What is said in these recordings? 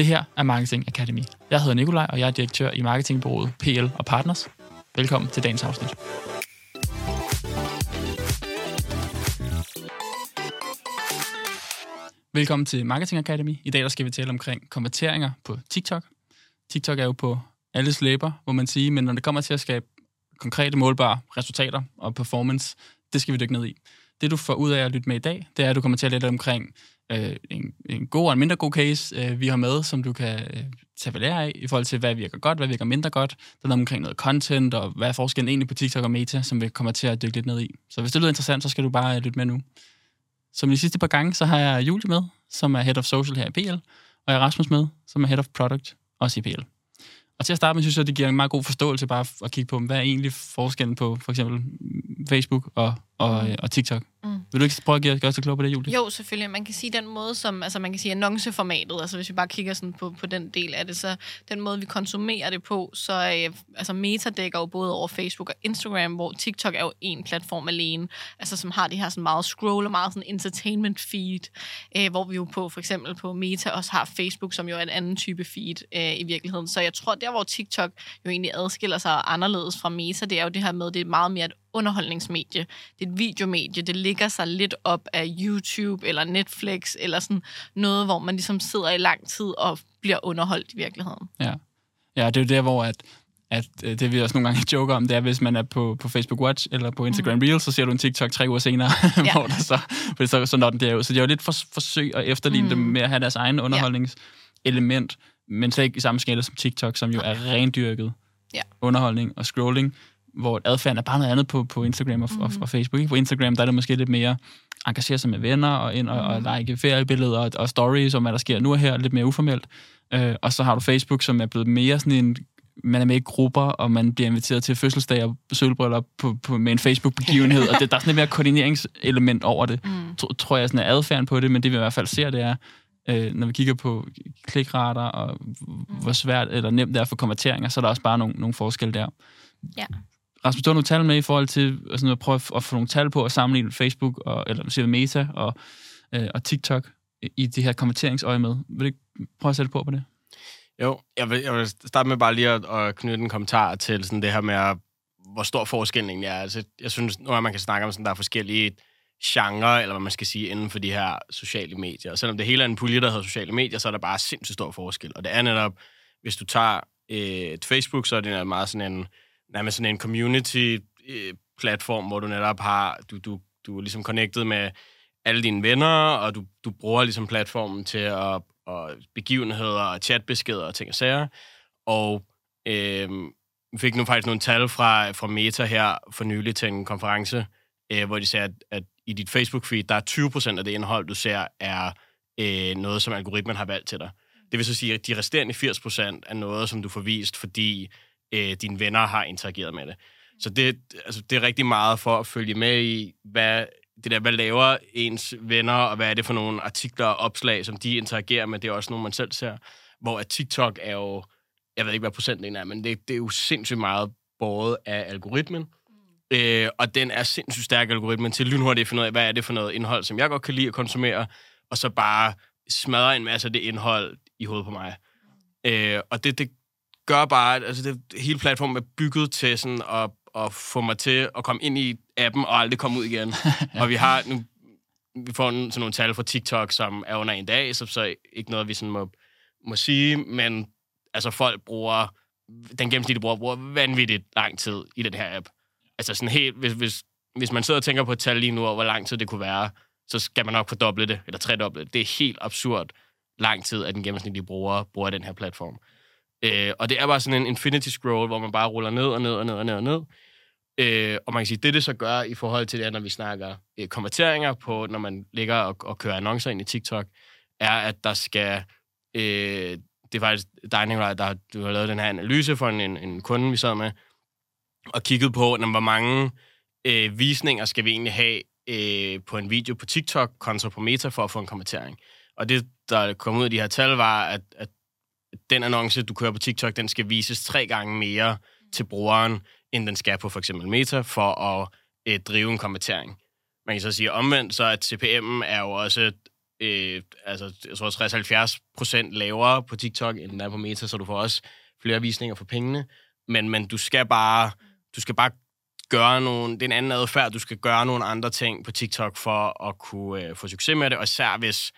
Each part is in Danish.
Det her er Marketing Academy. Jeg hedder Nikolaj, og jeg er direktør i marketingbureauet PL og Partners. Velkommen til dagens afsnit. Velkommen til Marketing Academy. I dag der skal vi tale omkring konverteringer på TikTok. TikTok er jo på alles læber, må man sige, men når det kommer til at skabe konkrete målbare resultater og performance, det skal vi dykke ned i. Det du får ud af at lytte med i dag, det er, at du kommer til at lære omkring øh, en, en god og en mindre god case, øh, vi har med, som du kan øh, tage ved af i forhold til, hvad virker godt, hvad virker mindre godt. Der er noget omkring noget content, og hvad er forskellen egentlig på TikTok og Meta, som vi kommer til at dykke lidt ned i. Så hvis det lyder interessant, så skal du bare øh, lytte med nu. Som de sidste par gange, så har jeg Julie med, som er Head of Social her i PL, og jeg er Rasmus med, som er Head of Product, også i PL. Og til at starte med, synes jeg, det giver en meget god forståelse bare at kigge på, hvad er egentlig forskellen på for eksempel Facebook og, og, mm. og TikTok. Mm. Vil du ikke prøve at gøre, gøre sig klog på det, Julie? Jo, selvfølgelig. Man kan sige den måde, som altså man kan sige annonceformatet, altså hvis vi bare kigger sådan på, på den del af det, så den måde, vi konsumerer det på, så øh, altså Meta dækker jo både over Facebook og Instagram, hvor TikTok er jo en platform alene, altså som har det her sådan meget scroll og meget sådan entertainment feed, øh, hvor vi jo på for eksempel på Meta også har Facebook, som jo er en anden type feed øh, i virkeligheden. Så jeg tror, der hvor TikTok jo egentlig adskiller sig anderledes fra Meta, det er jo det her med, det er meget mere et underholdningsmedie. Det er et videomedie. Det ligger sig lidt op af YouTube eller Netflix eller sådan noget, hvor man ligesom sidder i lang tid og bliver underholdt i virkeligheden. Ja, ja det er jo der, hvor at, at øh, det vi også nogle gange joker om, det er, hvis man er på, på Facebook Watch eller på Instagram mm. Reels, så ser du en TikTok tre uger senere, ja. hvor der så, for så, så når den der ud. Så det er jo lidt for, forsøg at efterligne mm. dem med at have deres egen underholdningselement, ja. men slet ikke i samme skala som TikTok, som jo er rendyrket ja. underholdning og scrolling hvor adfærden er bare noget andet på, på Instagram og, mm. og, og Facebook. Ikke? På Instagram der er det måske lidt mere engagere sig med venner og ind og, mm. og like feriebilleder og, og stories om, hvad der sker nu og her, lidt mere uformelt. Øh, og så har du Facebook, som er blevet mere sådan en man er med i grupper, og man bliver inviteret til fødselsdag og sølvbryllup på, på, med en Facebook-begivenhed, og det, der er sådan et mere koordineringselement over det, mm. tror, tror jeg, sådan er adfærden på det, men det vi i hvert fald ser, det er, øh, når vi kigger på klikrater, og mm. hvor svært eller nemt det er for konverteringer, så er der også bare nogle, nogle forskelle der. Ja. Rasmus, du har nogle tal med i forhold til altså, at prøve at få nogle tal på og sammenligne Facebook, og, eller siger Meta og, øh, og TikTok i det her konverteringsøje med. Vil du ikke prøve at sætte på på det? Jo, jeg vil, jeg vil starte med bare lige at, at knytte en kommentar til sådan det her med, hvor stor forskellen egentlig er. Altså, jeg synes, nu at man kan snakke om, sådan, der er forskellige genre, eller hvad man skal sige, inden for de her sociale medier. Og selvom det hele er en pulje, der hedder sociale medier, så er der bare sindssygt stor forskel. Og det er netop, hvis du tager øh, et Facebook, så er det meget sådan en nærmest sådan en community-platform, øh, hvor du netop har, du, du, du er ligesom connected med alle dine venner, og du, du bruger ligesom platformen til at, og begivenheder og chatbeskeder og ting og sager. Og øh, vi fik nu faktisk nogle tal fra, fra Meta her for nylig til en konference, øh, hvor de sagde, at, at i dit Facebook-feed, der er 20% af det indhold, du ser, er øh, noget, som algoritmen har valgt til dig. Det vil så sige, at de resterende 80% er noget, som du får vist, fordi øh, dine venner har interageret med det. Så det, altså, det er rigtig meget for at følge med i, hvad, det der, hvad laver ens venner, og hvad er det for nogle artikler og opslag, som de interagerer med. Det er også nogle, man selv ser. Hvor at TikTok er jo, jeg ved ikke, hvad procenten er, men det, det er jo sindssygt meget båret af algoritmen. Mm. Øh, og den er sindssygt stærk algoritmen til lynhurtigt at finde ud af, hvad er det for noget indhold, som jeg godt kan lide at konsumere, og så bare smadre en masse af det indhold i hovedet på mig. Øh, og det, det gør bare, altså det, hele platformen er bygget til sådan at, at få mig til at komme ind i appen og aldrig komme ud igen. ja. Og vi har nu, vi får sådan nogle tal fra TikTok, som er under en dag, så, så ikke noget, vi sådan må, må sige, men altså folk bruger, den gennemsnitlige bruger, bruger vanvittigt lang tid i den her app. Altså sådan helt, hvis, hvis, hvis man sidder og tænker på et tal lige nu, og hvor lang tid det kunne være, så skal man nok fordoble det, eller tredoble det. Det er helt absurd lang tid, at den gennemsnitlige bruger bruger den her platform. Øh, og det er bare sådan en infinity scroll, hvor man bare ruller ned og ned og ned og ned og ned. Øh, og man kan sige, det det så gør i forhold til det, når vi snakker øh, konverteringer på, når man ligger og, og kører annoncer ind i TikTok, er, at der skal... Øh, det er faktisk dig, Nicolaj, der du har lavet den her analyse for en, en kunde, vi sad med, og kigget på, når, hvor mange øh, visninger skal vi egentlig have øh, på en video på TikTok kontra på Meta for at få en konvertering. Og det, der kom ud af de her tal, var, at, at den annonce, du kører på TikTok, den skal vises tre gange mere til brugeren, end den skal på for eksempel Meta, for at øh, drive en konvertering. Man kan så sige omvendt, så at CPM'en er jo også øh, altså, jeg tror 60-70 procent lavere på TikTok, end den er på Meta, så du får også flere visninger for pengene. Men, men du skal bare, du skal bare gøre nogle, det er en anden adfærd, du skal gøre nogle andre ting på TikTok for at kunne øh, få succes med det, og især hvis,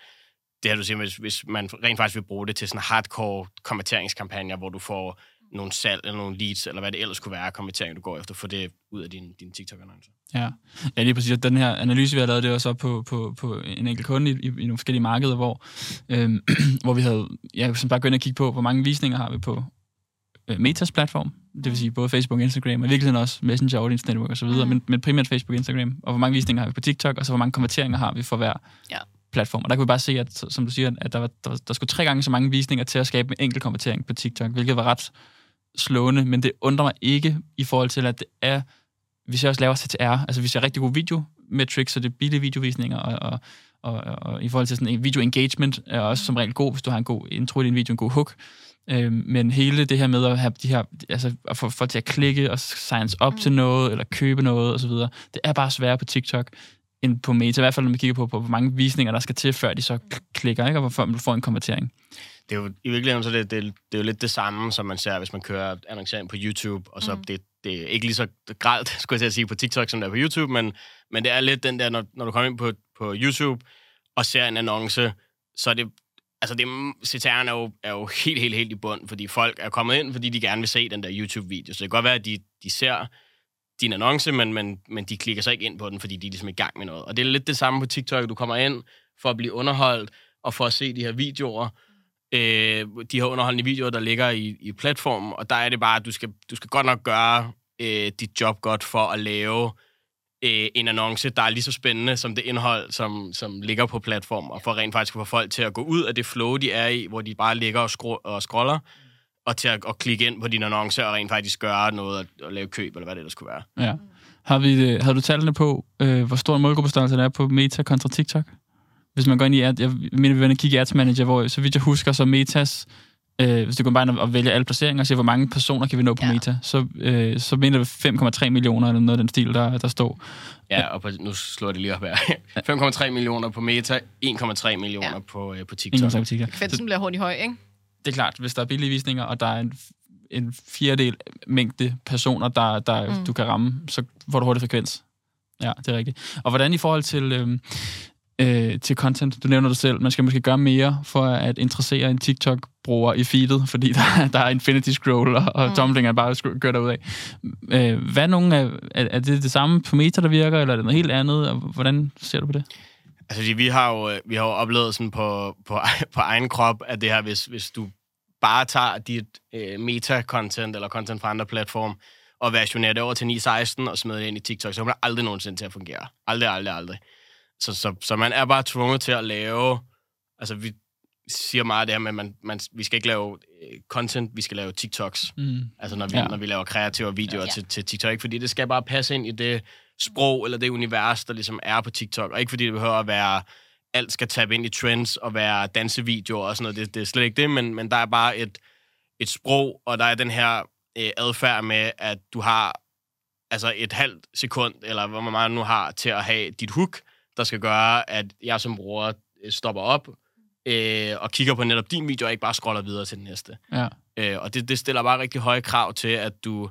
det her du siger, hvis, hvis man rent faktisk vil bruge det til sådan hardcore konverteringskampagner, hvor du får nogle salg eller nogle leads, eller hvad det ellers kunne være konvertering, du går efter, for det ud af din, din TikTok-annonce. Ja. ja, lige præcis. Den her analyse, vi har lavet, det var så på, på, på en enkelt kunde i, i, i nogle forskellige markeder, hvor, øhm, hvor vi havde, ja, som bare gå ind og kigge på, hvor mange visninger har vi på øh, Metas platform, det vil sige både Facebook, Instagram, og virkelig også Messenger, Audience Network osv., mm. men, men primært Facebook og Instagram, og hvor mange visninger har vi på TikTok, og så hvor mange konverteringer har vi for hver Ja. Platform. Og der kunne vi bare se, at, som du siger, at der, var, der, der skulle tre gange så mange visninger til at skabe en enkelt konvertering på TikTok, hvilket var ret slående, men det undrer mig ikke i forhold til, at det er, vi ser også lavere CTR, altså vi ser rigtig gode video metrics, så det er billige videovisninger, og, og, og, og i forhold til sådan en video engagement er også som regel god, hvis du har en god intro i din video, en god hook. Øhm, men hele det her med at have de her, altså at få folk til at klikke og signs op mm. til noget, eller købe noget osv., det er bare sværere på TikTok end på Meta, i hvert fald når man kigger på, på hvor mange visninger, der skal til, før de så klikker, ikke? og hvorfor man får en konvertering. Det er jo, I virkeligheden så det, det, det er jo lidt det samme, som man ser, hvis man kører annoncering på YouTube, og så mm. det, det er ikke lige så gralt, skulle jeg til at sige, på TikTok, som det er på YouTube, men, men det er lidt den der, når, når du kommer ind på, på YouTube og ser en annonce, så er det, altså det, CTR'en er jo, er jo helt, helt, helt i bund, fordi folk er kommet ind, fordi de gerne vil se den der YouTube-video. Så det kan godt være, at de, de ser din annonce, men, men, men de klikker så ikke ind på den, fordi de er ligesom i gang med noget. Og det er lidt det samme på TikTok, du kommer ind for at blive underholdt, og for at se de her videoer, øh, de her underholdende videoer, der ligger i, i platformen, og der er det bare, at du skal, du skal godt nok gøre øh, dit job godt for at lave øh, en annonce, der er lige så spændende som det indhold, som, som ligger på platformen, og for rent faktisk at få folk til at gå ud af det flow, de er i, hvor de bare ligger og, skro- og scroller, og til at, at klikke ind på din annonce og rent faktisk gøre noget og lave køb, eller hvad det ellers kunne være. Ja. Har, vi, øh, har du tallene på, øh, hvor stor en målgruppestørrelse der er på Meta kontra TikTok? Hvis man går ind i, ad, jeg mener, vi vil kigge i Ads Manager, hvor så vidt jeg husker, så Metas, øh, hvis du går bare ind og vælger alle placeringer og siger, hvor mange personer kan vi nå på Ja. Meta, så, øh, så mener vi 5,3 millioner eller noget af den stil, der, der står. Ja, og på, nu slår jeg det lige op her. 5,3 millioner på Meta, 1,3 millioner Ja. på, øh, på TikTok. som TikTok. Frekvensen bliver hurtigt høj, ikke? Det er klart, hvis der er billige visninger, og der er en, en fjerdedel mængde personer, der, der mm. Du kan ramme, så får du hurtig frekvens. Ja, det er rigtigt. Og hvordan i forhold til, øhm, øh, til content, du nævner det selv, man skal måske gøre mere for at interessere en TikTok-bruger i feedet, fordi der, der er infinity scroll, og, og mm. Tumbling er bare gør derud af. Øh, hvad er nogle af, er, er det det samme på Meta, der virker, eller er det noget helt andet, og hvordan ser du på det? Altså, fordi vi har jo, øh, vi har jo oplevet sådan på, på, på egen krop, at det her, hvis, hvis du bare tager dit øh, meta-content eller content fra andre platforme, og versionerer det over til 9.16 og smider det ind i TikTok, så kommer det aldrig nogensinde til at fungere. Aldrig, aldrig, aldrig. Så, så, så man er bare tvunget til at lave... Altså, vi siger meget det her med, at man, man, vi skal ikke lave øh, content, vi skal lave TikToks. Mm. Altså, når vi, Ja. når vi laver kreative videoer Ja. til, til TikTok. Fordi det skal bare passe ind i det sprog eller det univers, der ligesom er på TikTok. Og ikke fordi det behøver at være, alt skal tabe ind i trends og være dansevideoer og sådan noget. Det, det er slet ikke det, men, men der er bare et, et sprog, og der er den her øh, adfærd med, at du har altså et halvt sekund, eller hvor meget nu har, til at have dit hook, der skal gøre, at jeg som bruger øh, stopper op øh, og kigger på netop din video, og ikke bare scroller videre til den næste. Ja. Øh, og det, det stiller bare rigtig høje krav til, at du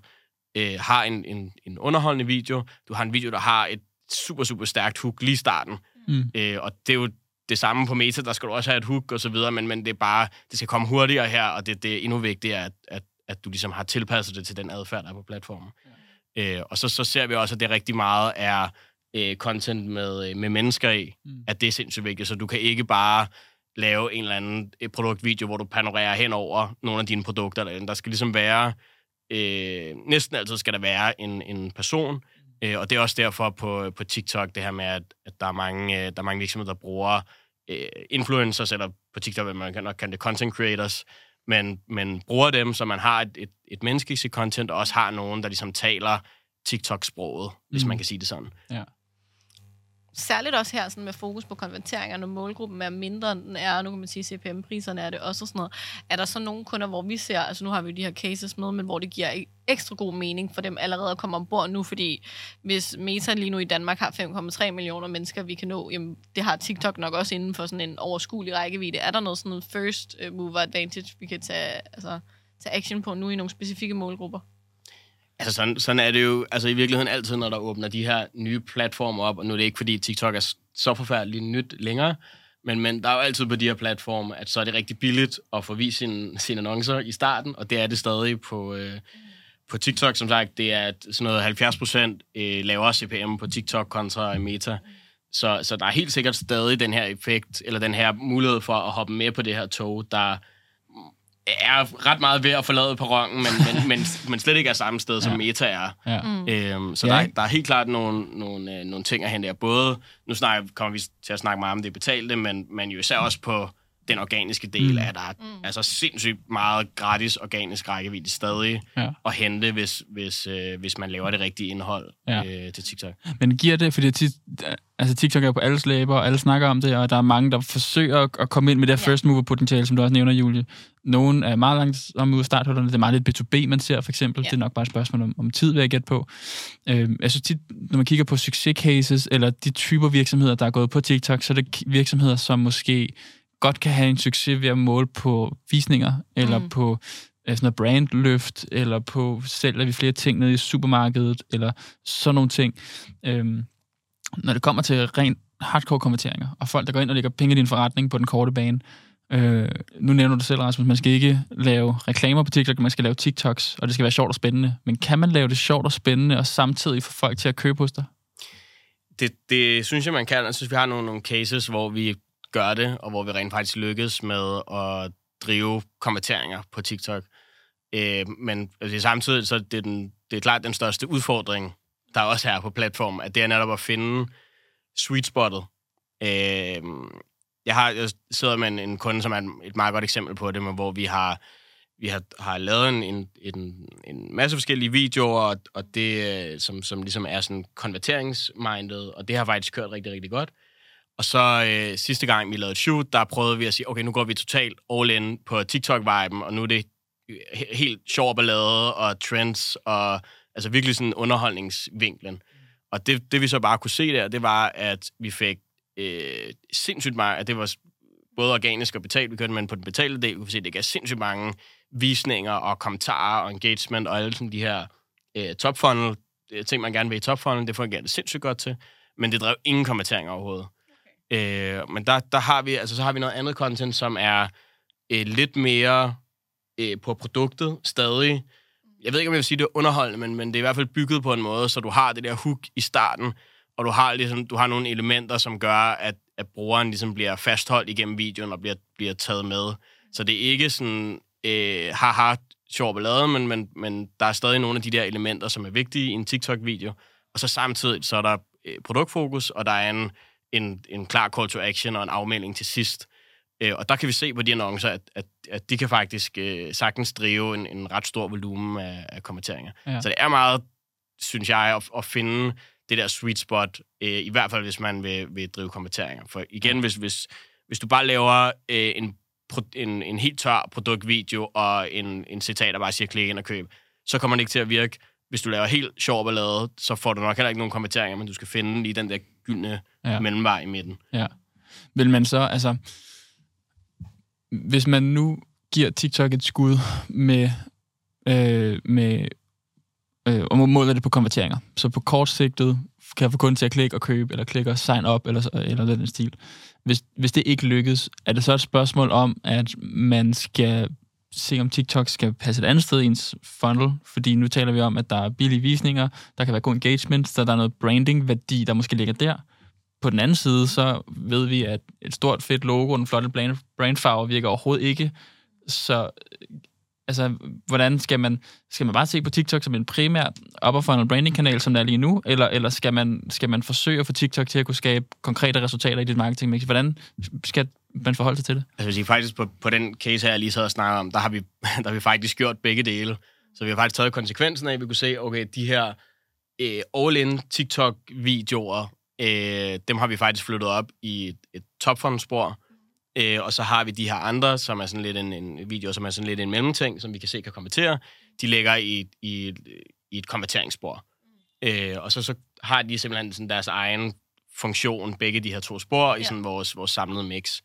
øh, har en, en, en underholdende video. Du har en video, der har et super, super stærkt hook lige i starten. Mm. Øh, og det er jo det samme på Meta, der skal du også have et hook og så videre, men, men det er bare, det skal komme hurtigere her, og det, det er endnu vigtigere, at, at, at du ligesom har tilpasset det til den adfærd, der er på platformen. Ja. Øh, og så, så ser vi også, at det rigtig meget er øh, content med, øh, med mennesker i, Mm. mm. at det er sindssygt vigtigt, så du kan ikke bare lave en eller anden et produktvideo, hvor du panorerer hen over nogle af dine produkter. Eller, der skal ligesom være, øh, næsten altid skal der være en, en person, øh, og det er også derfor på, på TikTok, det her med, at, at der, er mange, øh, der er mange virksomheder, der bruger øh, influencers, eller på TikTok man nok kalde det content creators, men, men bruger dem, så man har et, et, et menneske i sit content, og også har nogen, der ligesom taler TikTok-sproget, hvis Mm. man kan sige det sådan særligt også her sådan med fokus på konverteringer, når målgruppen er mindre, end den er, nu kan man sige, CPM-priserne er det også og sådan noget. Er der så nogle kunder, hvor vi ser, altså nu har vi jo de her cases med, men hvor det giver ekstra god mening for dem allerede at komme ombord nu, fordi hvis Meta lige nu i Danmark har 5,3 millioner mennesker, vi kan nå, jamen det har TikTok nok også inden for sådan en overskuelig rækkevidde. Er der noget sådan first mover advantage, vi kan tage, altså, tage action på nu i nogle specifikke målgrupper? Altså sådan, sådan er det jo altså i virkeligheden altid, når der åbner de her nye platforme op, og nu er det ikke, fordi TikTok er så forfærdeligt nyt længere, men, men der er jo altid på de her platforme, at så er det rigtig billigt at få vist sine, sine annoncer i starten, og det er det stadig på, øh, på TikTok, som sagt. Det er sådan noget 70 procent øh, lavere CPM på TikTok kontra Meta. Så, så der er helt sikkert stadig den her effekt, eller den her mulighed for at hoppe med på det her tog, der, er ret meget ved at forlade perronen, men, men, men, men slet ikke er samme sted, som ja. Meta er. Ja. Mm. Øhm, så ja. der, der er helt klart nogle, nogle, øh, nogle ting at hente der. Både, nu snakker, kommer vi til at snakke meget om det betalte, men, men jo især også på den organiske del, mm. er der mm. altså sindssygt meget gratis organisk rækkevidde stadig ja. at hente, hvis, hvis, øh, hvis man laver det rigtige indhold ja. øh, til TikTok. Men giver det, fordi tit, altså TikTok er på alles læber, og alle snakker om det, og der er mange, der forsøger at komme ind med det her ja. first mover potentiale, som du også nævner, Julie. Nogle er meget langt om ud starthullerne. Det er meget lidt B2B, man ser for eksempel. Ja. Det er nok bare et spørgsmål om, om tid, vil jeg gætte på. Øh, jeg synes tit, når man kigger på succescases, eller de typer virksomheder, der er gået på TikTok, så er det virksomheder, som måske godt kan have en succes ved at måle på visninger, eller mm. på øh, sådan noget brandløft, eller på sælger vi flere ting nede i supermarkedet, eller sådan nogle ting. Øhm, når det kommer til rent hardcore konverteringer, og folk, der går ind og lægger penge i din forretning på den korte bane, øh, nu nævner du selv, Rasmus, man skal ikke lave reklamer på TikTok, man skal lave TikToks, og det skal være sjovt og spændende. Men kan man lave det sjovt og spændende, og samtidig få folk til at købe hos dig? Det, det synes jeg, man kan. Jeg synes, vi har nogle, nogle cases, hvor vi gør det, og hvor vi rent faktisk lykkes med at drive konverteringer på TikTok. Øh, men altså, samtidig så det er den, det er klart den største udfordring, der også er på platformen, at det er netop at finde sweet spottet. Øh, jeg, har, jeg sidder med en, en kunde, som er et meget godt eksempel på det, men hvor vi har vi har, har lavet en, en, en, en masse forskellige videoer, og, og det, øh, som, som ligesom er sådan konverteringsmindet, og det har faktisk kørt rigtig, rigtig godt. Og så øh, sidste gang, vi lavede et shoot, der prøvede vi at sige, okay, nu går vi totalt all in på TikTok-viben, og nu er det øh, helt sjov ballade og trends, og altså virkelig sådan underholdningsvinklen. Og det, det vi så bare kunne se der, det var, at vi fik øh, sindssygt meget, at det var både organisk og betalt, vi kørte, men på den betalte del, kunne vi se, at det gav sindssygt mange visninger og kommentarer og engagement og alle sådan de her øh, top funnel, øh, ting, man gerne vil i top funnel, det fungerede sindssygt godt til, men det drev ingen kommentering overhovedet. Øh, men der, der har vi, altså så har vi noget andet content, som er øh, lidt mere øh, på produktet stadig. Jeg ved ikke, om jeg vil sige, det er underholdende, men, men det er i hvert fald bygget på en måde, så du har det der hook i starten, og du har, ligesom, du har nogle elementer, som gør, at, at brugeren ligesom bliver fastholdt igennem videoen og bliver, bliver taget med. Så det er ikke sådan, øh, haha, sjov ballade, men, men, men der er stadig nogle af de der elementer, som er vigtige i en TikTok-video. Og så samtidig, så er der øh, produktfokus, og der er en en, en klar call to action og en afmelding til sidst. Øh, og der kan vi se på de annoncer, at, at, at de kan faktisk øh, sagtens drive en, en ret stor volumen af, af kommenteringer. Ja. Så det er meget, synes jeg, at, at finde det der sweet spot, øh, i hvert fald hvis man vil, vil drive kommenteringer. For igen, hvis, hvis, hvis du bare laver øh, en, en, en helt tør produktvideo og en, en citat, der bare siger klik ind og køb, så kommer det ikke til at virke. Hvis du laver helt sjov ballade, så får du nok heller ikke nogen kommenteringer, men du skal finde lige den der gyldne ja. mellemvej i midten. Ja. Vil man så, altså, hvis man nu giver TikTok et skud med, øh, med øh, og måler det på konverteringer, så på kort sigtet kan jeg få kunden til at klikke og købe, eller klikke og sign up, eller, eller den stil. Hvis, hvis det ikke lykkes, er det så et spørgsmål om, at man skal se, om TikTok skal passe et andet sted i ens funnel, fordi nu taler vi om, at der er billige visninger, der kan være god engagement, så der er noget branding-værdi, der måske ligger der. På den anden side, så ved vi, at et stort fedt logo og en flotte brandfarve virker overhovedet ikke. Så øh, altså, hvordan skal man, skal man bare se på TikTok som en primær upper funnel branding kanal, som der er lige nu, eller, eller skal, man, skal man forsøge at få TikTok til at kunne skabe konkrete resultater i dit marketing? mix? Hvordan skal man forholde sig til det? Altså, sige, faktisk på, på den case her, jeg lige så og snakker om, der har, vi, der har vi faktisk gjort begge dele. Så vi har faktisk taget konsekvensen af, at vi kunne se, okay, de her øh, all-in TikTok-videoer, Øh, dem har vi faktisk flyttet op i et, et topfondspor. Øh, og så har vi de her andre, som er sådan lidt en, en video, som er sådan lidt en mellemting, som vi kan se kan konvertere. De ligger i, i, i et konverteringsspor. Øh, og så, så har de simpelthen sådan deres egen funktion, begge de her to spor, ja. i sådan vores, vores samlede mix. Øh,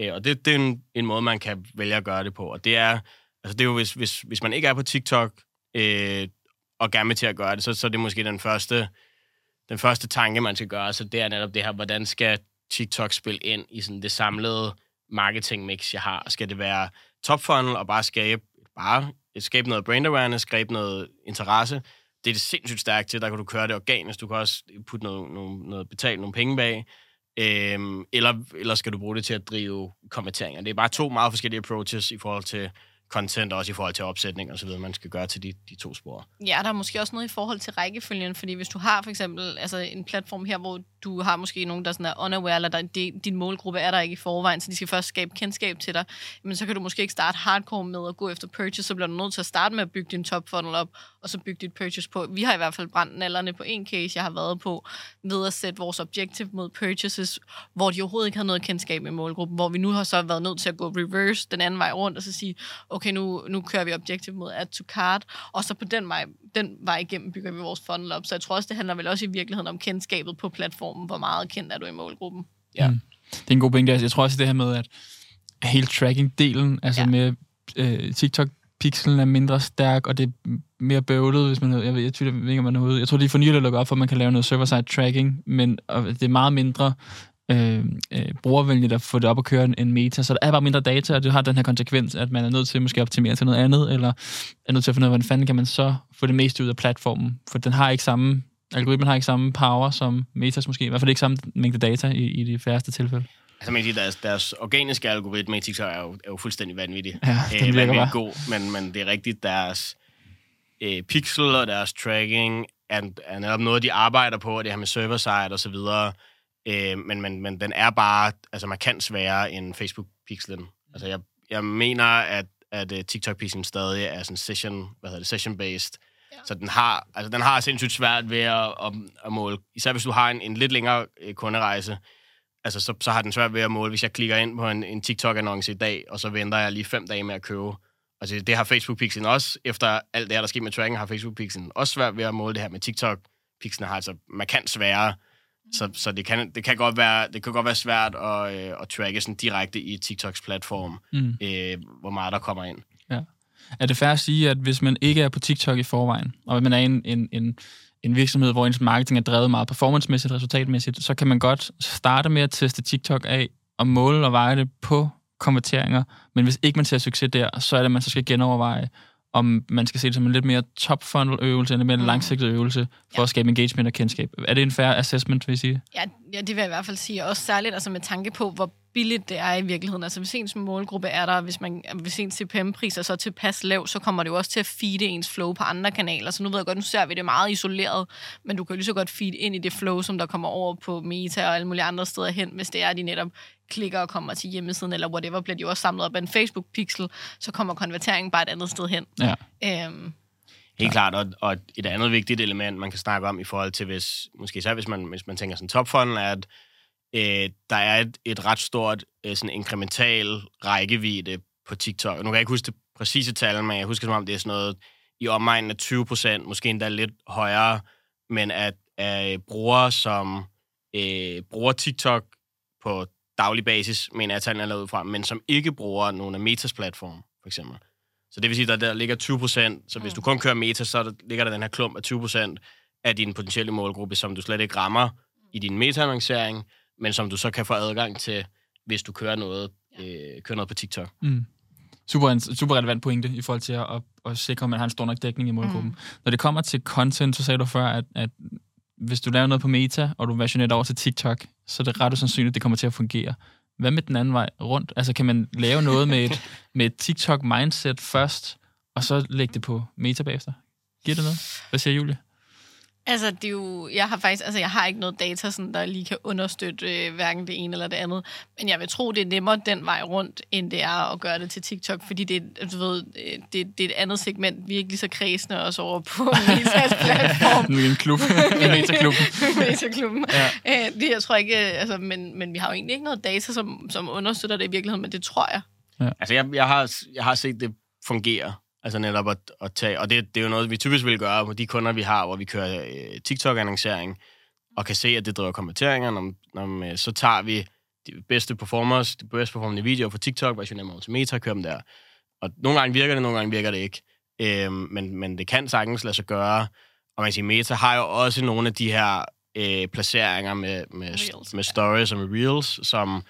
Øh, og det, det er en, en måde, man kan vælge at gøre det på. Og det er, altså det er jo, hvis, hvis, hvis man ikke er på TikTok, øh, og gerne vil til at gøre det, så, så er det måske den første, den første tanke, man skal gøre. Så det er netop det her, hvordan skal TikTok spille ind i sådan det samlede marketing-mix, jeg har? Skal det være top funnel og bare skabe, bare skabe noget brand awareness, skabe noget interesse? Det er det sindssygt stærkt til. Der kan du køre det organisk. Du kan også putte noget, noget, noget betale nogle penge bag. Øhm, eller, eller skal du bruge det til at drive konverteringer? Det er bare to meget forskellige approaches i forhold til content, også i forhold til opsætning og så videre, man skal gøre til de, de to spor. Ja, der er måske også noget i forhold til rækkefølgen, fordi hvis du har for eksempel altså en platform her, hvor du har måske nogen, der sådan er unaware, eller der, de, din målgruppe er der ikke i forvejen, så de skal først skabe kendskab til dig, men så kan du måske ikke starte hardcore med at gå efter purchase, så bliver du nødt til at starte med at bygge din top funnel op, og så bygge dit purchase på. Vi har i hvert fald brændt nallerne på en case, jeg har været på, ved at sætte vores objective mod purchases, hvor de overhovedet ikke havde noget kendskab med målgruppen, hvor vi nu har så været nødt til at gå reverse den anden vej rundt, og så sige, okay, nu, nu kører vi objective mod add to cart, og så på den vej, den vej igennem bygger vi vores funnel op. Så jeg tror også, det handler vel også i virkeligheden om kendskabet på platformen, hvor meget kendt er du i målgruppen. Ja. Mm. Det er en god pointe. Jeg tror også, det her med, at hele tracking-delen, altså ja. med øh, TikTok pixelen er mindre stærk, og det er mere bøvlet, hvis man... Jeg ved, jeg, tvivler, ikke, om man er ude. Jeg tror, de for nylig lukket op, for at man kan lave noget server-side tracking, men og det er meget mindre øh, øh, brugervenligt at få det op og køre en meta, så der er bare mindre data, og det har den her konsekvens, at man er nødt til måske at optimere til noget andet, eller er nødt til at finde ud af, hvordan fanden kan man så få det meste ud af platformen, for den har ikke samme, algoritmen har ikke samme power som metas måske, i hvert fald ikke samme mængde data i, i de færreste tilfælde. Altså, man kan sige, deres, deres organiske algoritme i TikTok er jo, er jo fuldstændig vanvittig. Ja, den øh, virker bare. god, men, men det er rigtigt, deres øh, pixel og deres tracking er, er netop noget, de arbejder på, det her med server-side og så videre. Øh, men, men, men den er bare altså markant sværere end Facebook-pixelen. Altså, jeg, jeg mener, at, at uh, TikTok-pixelen stadig er sådan session, hvad hedder det, session-based. Så den har, altså, den har sindssygt svært ved at, at, at måle. Især hvis du har en, en lidt længere øh, kunderejse, altså, så, så har den svært ved at måle, hvis jeg klikker ind på en, en TikTok-annonce i dag, og så venter jeg lige fem dage med at købe. Altså, det har Facebook-pixelen også. Efter alt det her, der sker med tracking, har Facebook-pixelen også svært ved at måle det her med TikTok. Pixelen har altså markant sværere så, så det, kan, det, kan godt være, det kan godt være svært at, øh, at tracke sådan direkte i TikToks platform, mm. øh, hvor meget der kommer ind. Er det fair at sige, at hvis man ikke er på TikTok i forvejen, og man er en, en, en, en virksomhed, hvor ens marketing er drevet meget performancemæssigt, resultatmæssigt, så kan man godt starte med at teste TikTok af og måle og veje det på konverteringer, men hvis ikke man ser succes der, så er det, at man så skal genoverveje, om man skal se det som en lidt mere top funnel øvelse, en lidt mere mm. langsigtet øvelse, for ja. at skabe engagement og kendskab. Er det en fair assessment, vil I sige? Ja, ja, det vil jeg i hvert fald sige. Også særligt altså med tanke på, hvor billigt det er i virkeligheden. Altså hvis ens målgruppe er der, hvis, man, hvis ens CPM-pris er så tilpas lav, så kommer det jo også til at feede ens flow på andre kanaler. Så nu ved jeg godt, nu ser vi det meget isoleret, men du kan jo lige så godt feed ind i det flow, som der kommer over på Meta og alle mulige andre steder hen, hvis det er, at de netop klikker og kommer til hjemmesiden, eller whatever, bliver de også samlet op af en Facebook-pixel, så kommer konverteringen bare et andet sted hen. Ja. Øhm, Helt klart, og, og et andet vigtigt element, man kan snakke om i forhold til, hvis, måske så hvis man, hvis man tænker sådan topfunnel, er, at øh, der er et, et ret stort øh, sådan inkremental rækkevidde på TikTok. Nu kan jeg ikke huske det præcise tal, men jeg husker som om, det er sådan noget i omegnen af 20 procent, måske endda lidt højere, men at, at brugere, som øh, bruger TikTok på daglig basis, mener jeg tallene er lavet ud fra, men som ikke bruger nogle af Metas platform, for eksempel. Så det vil sige, at der, der ligger 20 procent, så hvis mm. du kun kører Meta, så der, ligger der den her klump af 20 procent af din potentielle målgruppe, som du slet ikke rammer i din meta-annoncering, men som du så kan få adgang til, hvis du kører noget, øh, kører noget på TikTok. Mm. Super, super relevant pointe i forhold til at, at, at sikre, at man har en stor nok dækning i målgruppen. Mm. Når det kommer til content, så sagde du før, at, at hvis du laver noget på Meta, og du versionerer over til TikTok, så er det ret sandsynligt, at det kommer til at fungere. Hvad med den anden vej rundt? Altså, kan man lave noget med et, med et TikTok-mindset først, og så lægge det på Meta bagefter? Giver det noget? Hvad siger Julie? Altså, det er jo, jeg har faktisk, altså, jeg har ikke noget data, sådan, der lige kan understøtte øh, hverken det ene eller det andet. Men jeg vil tro, det er nemmere den vej rundt, end det er at gøre det til TikTok, fordi det, er, du ved, øh, det, det er et andet segment. Vi er ikke lige så kredsende også over på Metas platform. En klub. en metaklub. Meta-klubben. Ja. Øh, det, jeg tror ikke, øh, altså, men, men vi har jo egentlig ikke noget data, som, som understøtter det i virkeligheden, men det tror jeg. Altså, jeg, jeg, har, jeg har set det fungere. Altså netop at, at tage, og det, det er jo noget, vi typisk vil gøre på de kunder, vi har, hvor vi kører øh, TikTok-annoncering, og kan se, at det driver konverteringer. Når, når, øh, så tager vi de bedste performers, de bedste performende videoer fra TikTok, versionerer dem over til Meta, kører dem der. Og nogle gange virker det, nogle gange virker det ikke. Øh, men, men det kan sagtens lade sig gøre. Og man kan sige, Meta har jo også nogle af de her øh, placeringer med, med, Reels, med ja. stories og med reels, som,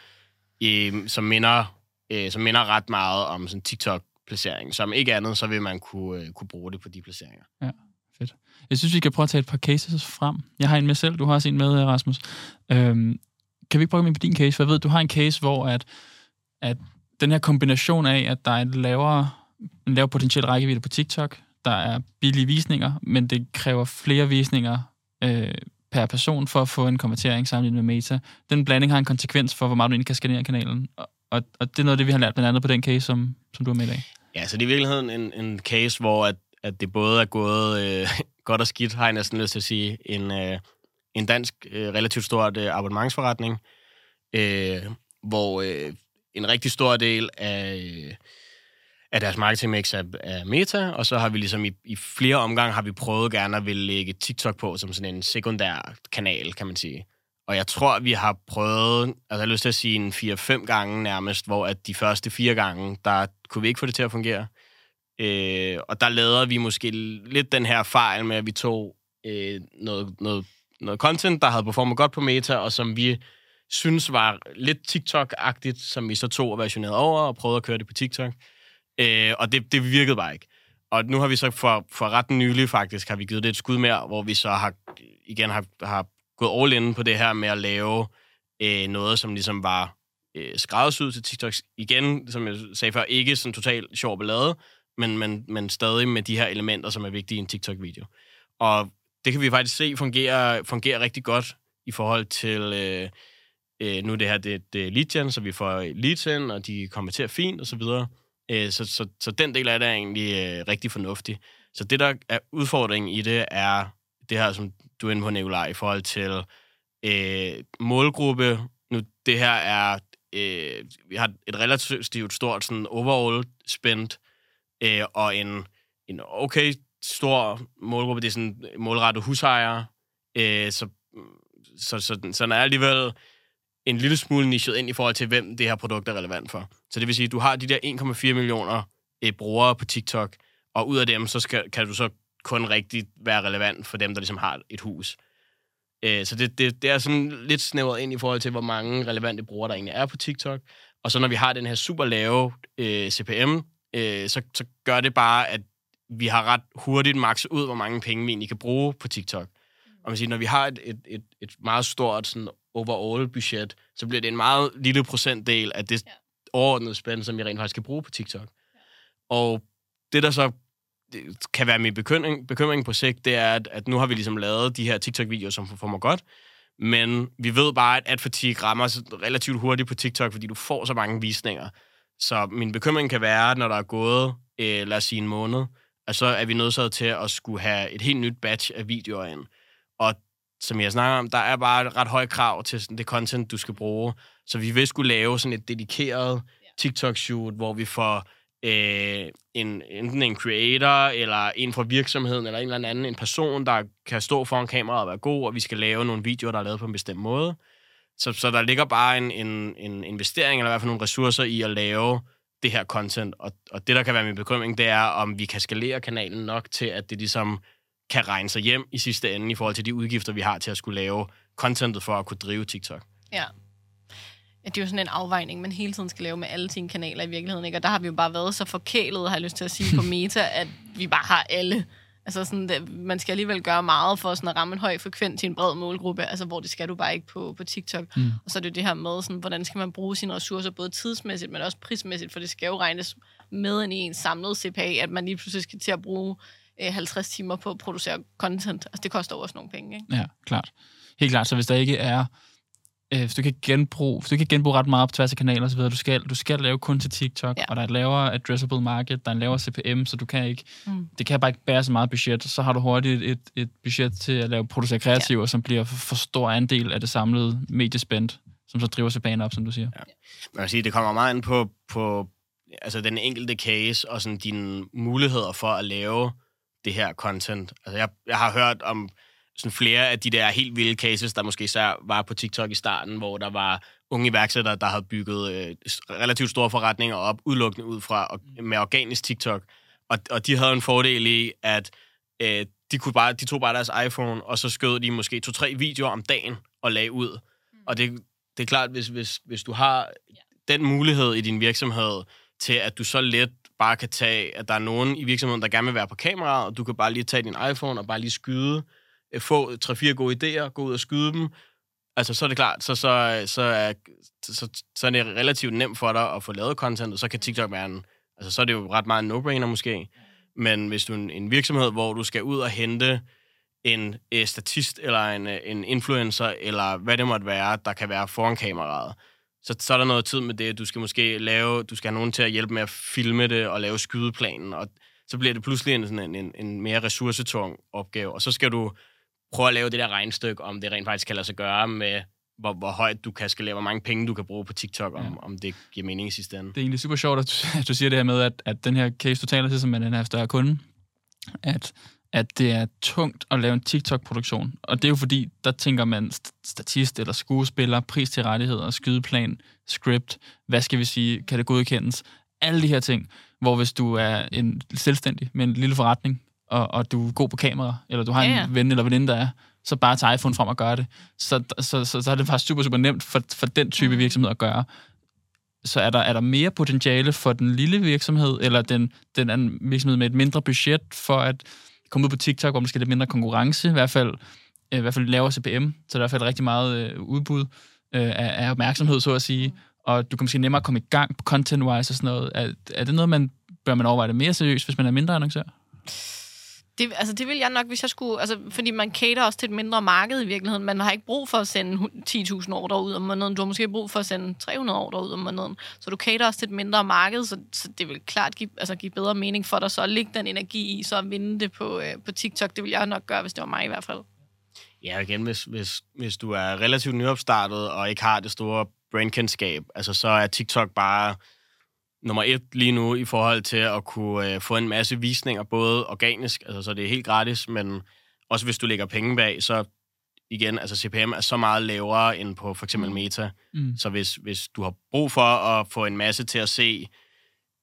øh, som, minder, øh, som minder ret meget om sådan placering. Som ikke andet, så vil man kunne, øh, kunne bruge det på de placeringer. Jeg synes, vi kan prøve at tage et par cases frem. Jeg har en med selv, du har også en med, Rasmus. Øhm, kan vi ikke prøve at på din case? For jeg ved, du har en case, hvor at, at den her kombination af, at der er et lavere, en lavere potentiel rækkevidde på TikTok, der er billige visninger, men det kræver flere visninger øh, per person for at få en konvertering sammenlignet med Meta. Den blanding har en konsekvens for, hvor meget du egentlig kan skanere kanalen. Og, og, og det er noget af det, vi har lært blandt andet på den case, som, som du er med i dag. Ja, så det er i virkeligheden en, en case, hvor at, at det både er gået øh, godt og skidt, har jeg næsten lyst til at sige. En, øh, en dansk, øh, relativt stort øh, abonnementsforretning, øh, hvor øh, en rigtig stor del af, øh, af deres marketingmix er, er meta, og så har vi ligesom i, i flere omgange har vi prøvet gerne at ville lægge TikTok på som sådan en sekundær kanal, kan man sige. Og jeg tror, vi har prøvet, altså jeg har lyst til at sige en 4-5 gange nærmest, hvor at de første fire gange, der kunne vi ikke få det til at fungere. Øh, og der lavede vi måske lidt den her fejl med, at vi tog øh, noget, noget, noget content, der havde performet godt på Meta, og som vi synes var lidt TikTok-agtigt, som vi så tog og versionerede over og prøvede at køre det på TikTok. Øh, og det, det virkede bare ikke. Og nu har vi så for, for ret nylig faktisk, har vi givet det et skud mere, hvor vi så har igen har, har gået all in på det her med at lave øh, noget, som ligesom var øh, skræddersyet til TikTok. Igen, som jeg sagde før, ikke sådan totalt sjov ballade, men, men, men stadig med de her elementer, som er vigtige i en TikTok-video. Og det kan vi faktisk se fungerer, fungerer rigtig godt i forhold til... Øh, øh, nu er det her det, det er lead gen, så vi får leads ind, og de konverterer fint og så videre. Øh, så, så, så den del af det er egentlig øh, rigtig fornuftig. Så det, der er udfordringen i det, er det her, som du er inde på, Nicolaj, i forhold til øh, målgruppe. Nu, det her er, øh, vi har et relativt stort sådan overall spændt, øh, og en, en okay stor målgruppe, det er sådan målrettet husejere, øh, så, så, så, den, så den er alligevel en lille smule nichet ind i forhold til, hvem det her produkt er relevant for. Så det vil sige, at du har de der 1,4 millioner øh, brugere på TikTok, og ud af dem, så skal, kan du så kun rigtig være relevant for dem, der ligesom har et hus. Øh, så det, det, det er sådan lidt snævret ind i forhold til, hvor mange relevante brugere, der egentlig er på TikTok. Og så når vi har den her super lave øh, CPM, øh, så, så gør det bare, at vi har ret hurtigt makset ud, hvor mange penge vi egentlig kan bruge på TikTok. Og man siger, når vi har et, et, et, et meget stort sådan overall-budget, så bliver det en meget lille procentdel af det Ja. overordnede spænd, som vi rent faktisk kan bruge på TikTok. Og det, der så kan være min bekymring, bekymring på sigt, det er, at, at nu har vi ligesom lavet de her TikTok-videoer, som performer godt, men vi ved bare, at ad fatigue rammer relativt hurtigt på TikTok, fordi du får så mange visninger. Så min bekymring kan være, at når der er gået, øh, lad os sige en måned, at så er vi nødt til at skulle have et helt nyt batch af videoer ind. Og som jeg snakker om, der er bare et ret højt krav til sådan det content, du skal bruge. Så vi vil skulle lave sådan et dedikeret TikTok-shoot, hvor vi får øh, en, enten en creator, eller en fra virksomheden, eller en eller anden, en person, der kan stå foran kameraet og være god, og vi skal lave nogle videoer, der er lavet på en bestemt måde. Så, så der ligger bare en, en, en investering, eller i hvert fald nogle ressourcer i at lave det her content. Og, og det, der kan være min bekymring, det er, om vi kan skalere kanalen nok til, at det ligesom kan regne sig hjem i sidste ende i forhold til de udgifter, vi har til at skulle lave contentet for at kunne drive TikTok. Ja. Det er jo sådan en afvejning, man hele tiden skal lave med alle sine kanaler i virkeligheden, ikke? Og der har vi jo bare været så forkælet, har jeg lyst til at sige, på Meta, at vi bare har alle. Altså sådan, det, man skal alligevel gøre meget for sådan at ramme en høj frekvens til en bred målgruppe, altså hvor det skal du bare ikke på, på TikTok. Mm. Og så er det jo det her med, sådan, hvordan skal man bruge sine ressourcer, både tidsmæssigt, men også prismæssigt, for det skal jo regnes med ind i en samlet CPA, at man lige pludselig skal til at bruge øh, 50 timer på at producere content. Altså, det koster jo også nogle penge, ikke? Ja, klart. Helt klart. Så hvis der ikke er øh, hvis du kan genbruge, hvis du kan genbruge ret meget på tværs af kanaler osv., du skal, du skal lave kun til TikTok, ja. og der er et lavere addressable market, der er en lavere CPM, så du kan ikke, mm. det kan bare ikke bære så meget budget, så har du hurtigt et, et budget til at lave producere kreativer, ja. som bliver for, for stor andel af det samlede mediespend, som så driver sig banen op, som du siger. Ja. Man kan sige, det kommer meget ind på, på altså den enkelte case, og sådan dine muligheder for at lave det her content. Altså jeg, jeg har hørt om sådan flere af de der helt vilde cases, der måske især var på TikTok i starten, hvor der var unge iværksættere, der havde bygget øh, relativt store forretninger op, udelukkende ud fra med organisk TikTok. Og, og de havde en fordel i, at øh, de, kunne bare, de tog bare deres iPhone, og så skød de måske to-tre videoer om dagen og lagde ud. Mm. Og det, det er klart, hvis, hvis, hvis du har den mulighed i din virksomhed til, at du så let bare kan tage, at der er nogen i virksomheden, der gerne vil være på kamera, og du kan bare lige tage din iPhone og bare lige skyde Øh, få tre-fire gode idéer, gå ud og skyde dem, altså så er det klart, så, så, så, er, så, så er det relativt nemt for dig at få lavet content, og så kan TikTok være en, altså så er det jo ret meget en no-brainer måske, men hvis du er en, en virksomhed, hvor du skal ud og hente en eh, statist, eller en, øh, en influencer, eller hvad det måtte være, der kan være foran kameraet, så, så er der noget tid med det. Du skal måske lave, du skal have nogen til at hjælpe med at filme det og lave skydeplanen, og så bliver det pludselig en, sådan en, en, en mere ressourcetung opgave. Og så skal du prøve at lave det der regnstykke, om det rent faktisk kan lade sig gøre med, hvor, hvor højt du kan skalere, hvor mange penge du kan bruge på TikTok, om, ja. om det giver mening i sidste ende. Det er egentlig super sjovt, at du, at du siger det her med, at, at den her case, du taler til, som er den her større kunde, at, at det er tungt at lave en TikTok-produktion. Og det er jo fordi, der tænker man statist eller skuespiller, pris til rettigheder, skydeplan, script, hvad skal vi sige, kan det godkendes, alle de her ting. Hvor hvis du er en selvstændig med en lille forretning, og, og du er god på kamera, eller du har ja, ja. en ven eller veninde, der er, så bare tage iPhone frem og gøre det. Så, så, så, så er det faktisk super, super nemt for, for den type mm. virksomhed at gøre. Så er der, er der mere potentiale for den lille virksomhed, eller den, den anden virksomhed med et mindre budget, for at komme ud på TikTok, hvor man skal lidt mindre konkurrence, i hvert fald, i hvert fald lavere CPM, så der er i hvert fald rigtig meget øh, udbud øh, af, af opmærksomhed, så at sige, og du kan måske nemmere komme i gang content-wise og sådan noget. Er, er det noget, man bør man overveje det mere seriøst, hvis man er mindre annoncør? Det, altså, det vil jeg nok, hvis jeg skulle... Altså, fordi man cater også til et mindre marked i virkeligheden. Man har ikke brug for at sende 10.000 ordre ud om måneden. Du har måske brug for at sende 300 ordre ud om måneden. Så du cater også til et mindre marked, så, så det vil klart give, altså, give bedre mening for dig så at lægge den energi i, så at vinde det på, øh, på TikTok. Det vil jeg nok gøre, hvis det var mig i hvert fald. Ja, igen, hvis, hvis, hvis du er relativt nyopstartet og ikke har det store brandkendskab, altså så er TikTok bare nummer et lige nu i forhold til at kunne øh, få en masse visninger, både organisk, altså så det er helt gratis, men også hvis du lægger penge bag, så igen, altså CPM er så meget lavere end på for eksempel mm. Meta. Mm. Så hvis, hvis du har brug for at få en masse til at se,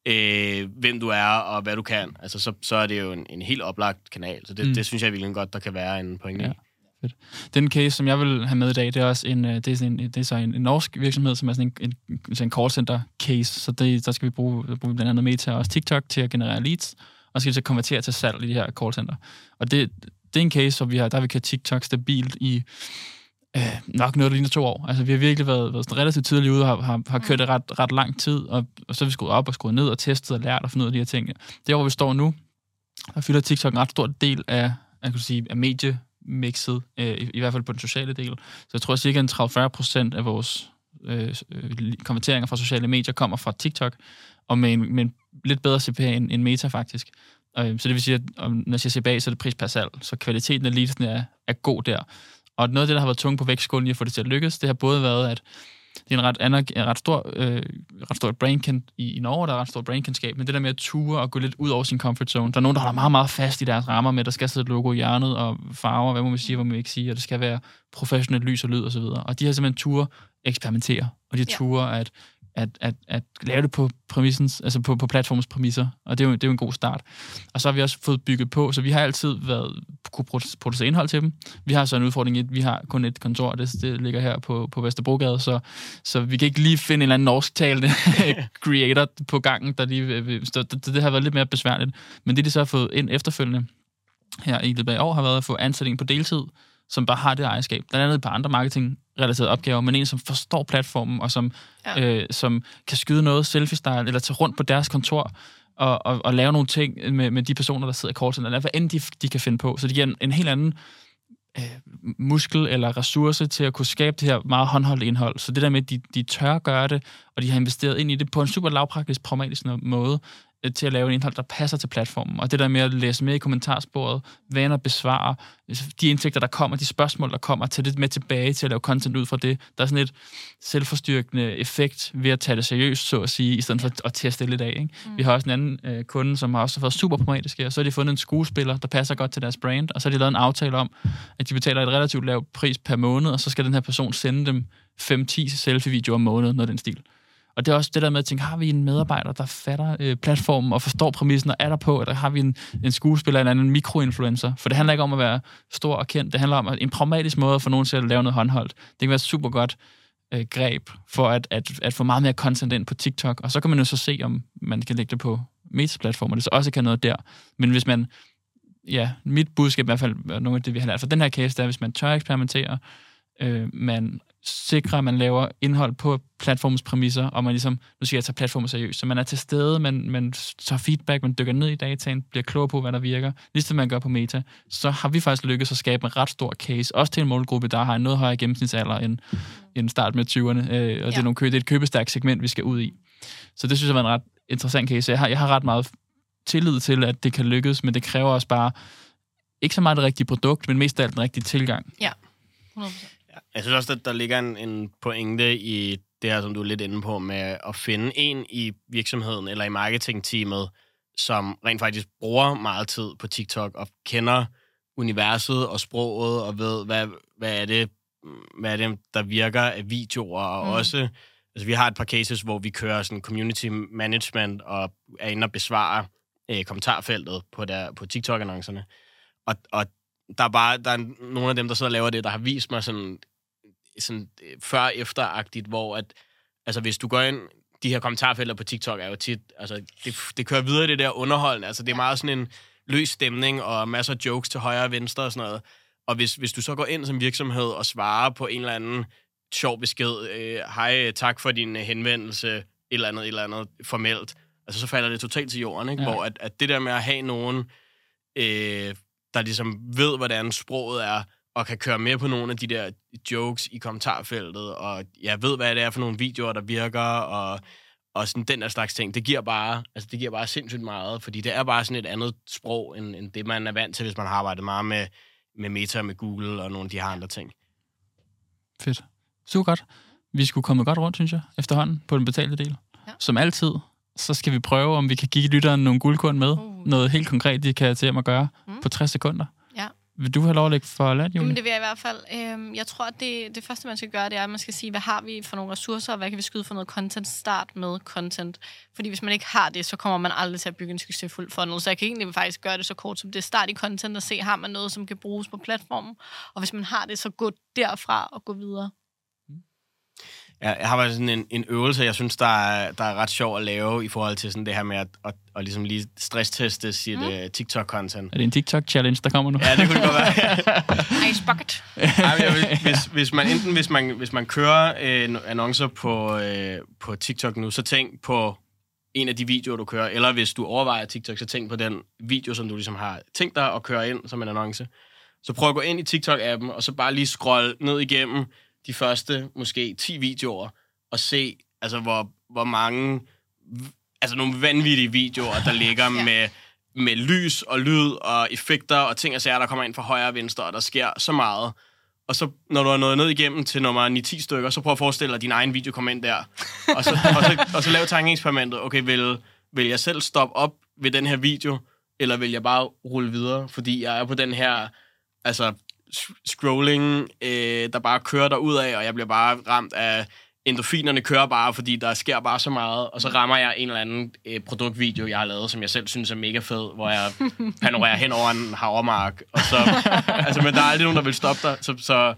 øh, hvem du er og hvad du kan, altså så, så er det jo en, en helt oplagt kanal. Så det, mm. det synes jeg virkelig godt, der kan være en pointe ja. i. Fedt. Den case, som jeg vil have med i dag, det er også en, øh, det er sådan en, det er så en, en norsk virksomhed, som er sådan en, en, en call center case. Så det, der skal vi bruge, bruge blandt andet Meta og også TikTok til at generere leads, og skal vi så konvertere til salg i de her call center. Og det, det er en case, hvor vi har, der har vi kørt TikTok stabilt i øh, nok noget, der ligner to år. Altså, vi har virkelig været, været sådan relativt tidligt ude og har, har, har kørt det ret, ret lang tid, og, og så har vi skruet op og skruet ned og testet og lært og fundet ud af de her ting. Det hvor vi står nu, der fylder TikTok en ret stor del af, jeg kan sige, af medie mixet, øh, i, i hvert fald på den sociale del. Så jeg tror, at cirka 30-40 procent af vores øh, øh, konverteringer fra sociale medier kommer fra TikTok, og med en, med en lidt bedre CPA end, end Meta faktisk. Øh, så det vil sige, at når jeg siger CPA, så er det pris per salg, så kvaliteten af leadsene er, er god der. Og noget af det, der har været tungt på vægtskålen i at få det til at lykkes, det har både været, at det er en ret, anerk- ret stor, øh, ret stor brandkendt i, i Norge, der er ret stor brandkendskab, men det der med at ture og gå lidt ud over sin comfort zone. Der er nogen, der holder meget, meget fast i deres rammer med, der skal sidde et logo i hjørnet og farver, hvad må man sige, hvad må man ikke sige, og det skal være professionelt lys og lyd og så videre. Og de har simpelthen ture eksperimentere, og de har ture at at, at, at lave det på præmissens, altså på, på platformens præmisser, og det er, jo, det er jo en god start. Og så har vi også fået bygget på, så vi har altid været, kunne producere indhold til dem. Vi har så en udfordring i, at vi har kun et kontor, det, det ligger her på, på Vesterbrogade, så, så vi kan ikke lige finde en eller anden norsktalende creator på gangen, der lige, så det, det, har været lidt mere besværligt. Men det, de så har fået ind efterfølgende her i løbet af år, har været at få ansætning på deltid, som bare har det ejerskab. Blandt andet et par andre marketing-relaterede opgaver, men en, som forstår platformen, og som, ja. øh, som kan skyde noget selfie-style, eller tage rundt på deres kontor, og, og, og lave nogle ting med, med de personer, der sidder i callcenteret, hvad end de, de kan finde på. Så det giver en, en helt anden øh, muskel eller ressource til at kunne skabe det her meget håndholdt indhold. Så det der med, at de, de tør gøre det, og de har investeret ind i det på en super lavpraktisk, pragmatisk måde, til at lave en indhold, der passer til platformen. Og det der med at læse med i kommentarsporet, vaner besvare, de indsigter, der kommer, de spørgsmål, der kommer, tage det med tilbage til at lave content ud fra det. Der er sådan et selvforstyrkende effekt ved at tage det seriøst, så at sige, i stedet for at teste lidt af. Ikke? Mm. Vi har også en anden øh, kunde, som har også været super pragmatisk, og så har de fundet en skuespiller, der passer godt til deres brand, og så har de lavet en aftale om, at de betaler et relativt lavt pris per måned, og så skal den her person sende dem 5-10 selfie-videoer om måneden, noget den stil. Og det er også det der med at tænke, har vi en medarbejder, der fatter øh, platformen og forstår præmissen og er der på, eller har vi en, en skuespiller eller en anden mikroinfluencer? For det handler ikke om at være stor og kendt, det handler om en pragmatisk måde for nogen til at lave noget håndholdt. Det kan være super godt øh, greb for at, at, at få meget mere content ind på TikTok, og så kan man jo så se, om man kan lægge det på meta-platformer, det så også kan noget der. Men hvis man, ja, mit budskab i hvert fald, nogle af det, vi har lært fra den her case, det er, hvis man tør eksperimentere, øh, man sikrer, at man laver indhold på platformens præmisser, og man ligesom, nu siger jeg, tager platformen seriøst, så man er til stede, man, man tager feedback, man dykker ned i dataen, bliver klog på, hvad der virker, ligesom man gør på Meta, så har vi faktisk lykkes at skabe en ret stor case, også til en målgruppe, der har en noget højere gennemsnitsalder end, end start med 20'erne, øh, og ja. det, er nogle, det er et købestærkt segment, vi skal ud i. Så det synes jeg var en ret interessant case. Jeg har, jeg har ret meget tillid til, at det kan lykkes, men det kræver også bare ikke så meget det rigtige produkt, men mest af alt den rigtige tilgang. Ja, 100%. Jeg synes også, at der ligger en, en pointe i det her, som du er lidt inde på, med at finde en i virksomheden eller i marketingteamet, som rent faktisk bruger meget tid på TikTok og kender universet og sproget og ved, hvad, hvad, er, det, hvad er det, der virker af videoer. Og mm. også, altså vi har et par cases, hvor vi kører sådan community management og er inde og besvare øh, kommentarfeltet på, der, på TikTok-annoncerne. Og, og der er bare der er nogle af dem, der sidder og laver det, der har vist mig sådan sådan øh, før-efter-agtigt, hvor at, altså hvis du går ind, de her kommentarfelter på TikTok er jo tit, altså det, det kører videre det der underholdende, altså det er meget sådan en løs stemning og masser af jokes til højre og venstre og sådan noget. Og hvis, hvis du så går ind som virksomhed og svarer på en eller anden sjov besked, øh, hej, tak for din henvendelse, et eller andet, et eller andet formelt, altså så falder det totalt til jorden, ikke? Ja. Hvor at, at det der med at have nogen, øh, der ligesom ved, hvordan sproget er, og kan køre med på nogle af de der jokes i kommentarfeltet, og jeg ved, hvad det er for nogle videoer, der virker, og, og sådan den der slags ting. Det giver bare, altså det giver bare sindssygt meget, fordi det er bare sådan et andet sprog, end, end det, man er vant til, hvis man har arbejdet meget med, med Meta, med Google og nogle af de her andre ting. Fedt. Super godt. Vi skulle komme godt rundt, synes jeg, efterhånden på den betalte del. Ja. Som altid, så skal vi prøve, om vi kan give lytteren nogle guldkorn med. Uh. Noget helt konkret, de kan til at gøre mm. på 60 sekunder. Vil du have lov at lægge for land, Julie? Jamen, det vil jeg i hvert fald. Øhm, jeg tror, at det, det første, man skal gøre, det er, at man skal sige, hvad har vi for nogle ressourcer, og hvad kan vi skyde for noget content? Start med content. Fordi hvis man ikke har det, så kommer man aldrig til at bygge en succesfuld funnel. Så jeg kan egentlig faktisk gøre det så kort som det. Start i content og se, har man noget, som kan bruges på platformen? Og hvis man har det, så gå derfra og gå videre. Ja, jeg har været sådan en, en øvelse, jeg synes, der er, der er ret sjov at lave i forhold til sådan det her med at, at, at ligesom lige stressteste sit mm. uh, TikTok-content. Er det en TikTok-challenge, der kommer nu? Ja, det kunne det godt være. Ice bucket. Ej, hvis, hvis, man, enten hvis man, hvis man kører øh, annoncer på, øh, på TikTok nu, så tænk på en af de videoer, du kører, eller hvis du overvejer TikTok, så tænk på den video, som du ligesom har tænkt dig at køre ind som en annonce. Så prøv at gå ind i TikTok-appen, og så bare lige scroll ned igennem de første måske 10 videoer og se, altså hvor, hvor mange, altså nogle vanvittige videoer, der ligger ja. med, med lys og lyd og effekter og ting og sager, der kommer ind fra højre og venstre, og der sker så meget. Og så, når du er nået ned igennem til nummer 9-10 stykker, så prøv at forestille dig, at din egen video kommer ind der. Og så, og så, og så lav tankeeksperimentet. Okay, vil, vil jeg selv stoppe op ved den her video, eller vil jeg bare rulle videre, fordi jeg er på den her altså scrolling, øh, der bare kører der ud af, og jeg bliver bare ramt af endorfinerne kører bare, fordi der sker bare så meget, og så rammer jeg en eller anden øh, produktvideo, jeg har lavet, som jeg selv synes er mega fed, hvor jeg panorerer hen over en havremark, og så, altså, men der er aldrig nogen, der vil stoppe dig, så, så,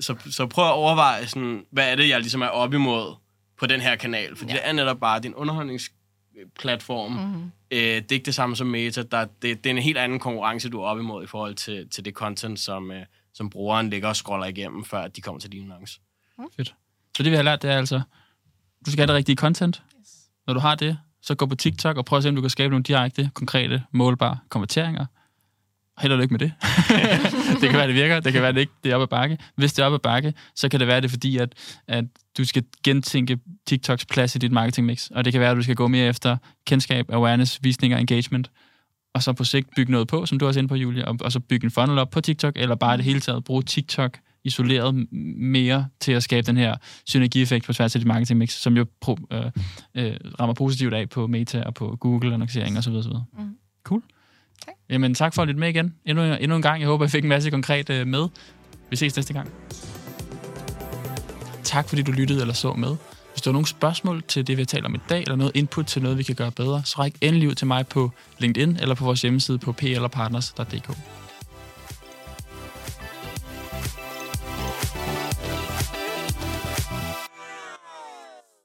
så, så prøv at overveje, sådan, hvad er det, jeg ligesom er op imod på den her kanal, fordi ja. det er netop bare din underholdningsplatform, mm-hmm. øh, det er ikke det samme som Meta, der, det, det er en helt anden konkurrence, du er op imod i forhold til, til det content, som, øh, som brugeren ligger og scroller igennem, før de kommer til din annonce. Mm. Fedt. Så det vi har lært, det er altså, du skal have det rigtige content. Yes. Når du har det, så gå på TikTok og prøv at se, om du kan skabe nogle direkte, konkrete, målbare konverteringer. Held og lykke med det. det kan være, det virker. Det kan være, det ikke det er op ad bakke. Hvis det er op ad bakke, så kan det være, det er fordi, at, at du skal gentænke TikToks plads i dit marketingmix. Og det kan være, at du skal gå mere efter kendskab, awareness, visninger, engagement. Og så på sigt bygge noget på, som du også inde på, Julie. Og, og så bygge en funnel op på TikTok, eller bare det hele taget bruge TikTok isoleret mere til at skabe den her synergieffekt på tværs af dit marketingmix, som jo pro, øh, øh, rammer positivt af på Meta og på Google annoncering osv. osv. Mm. Cool. Tak. Jamen tak for at lytte med igen. Endnu, endnu en gang. Jeg håber, jeg fik en masse konkret øh, med. Vi ses næste gang. Tak fordi du lyttede eller så med. Hvis du har nogle spørgsmål til det, vi har talt om i dag, eller noget input til noget, vi kan gøre bedre, så ræk endelig ud til mig på LinkedIn eller på vores hjemmeside på plpartners.dk.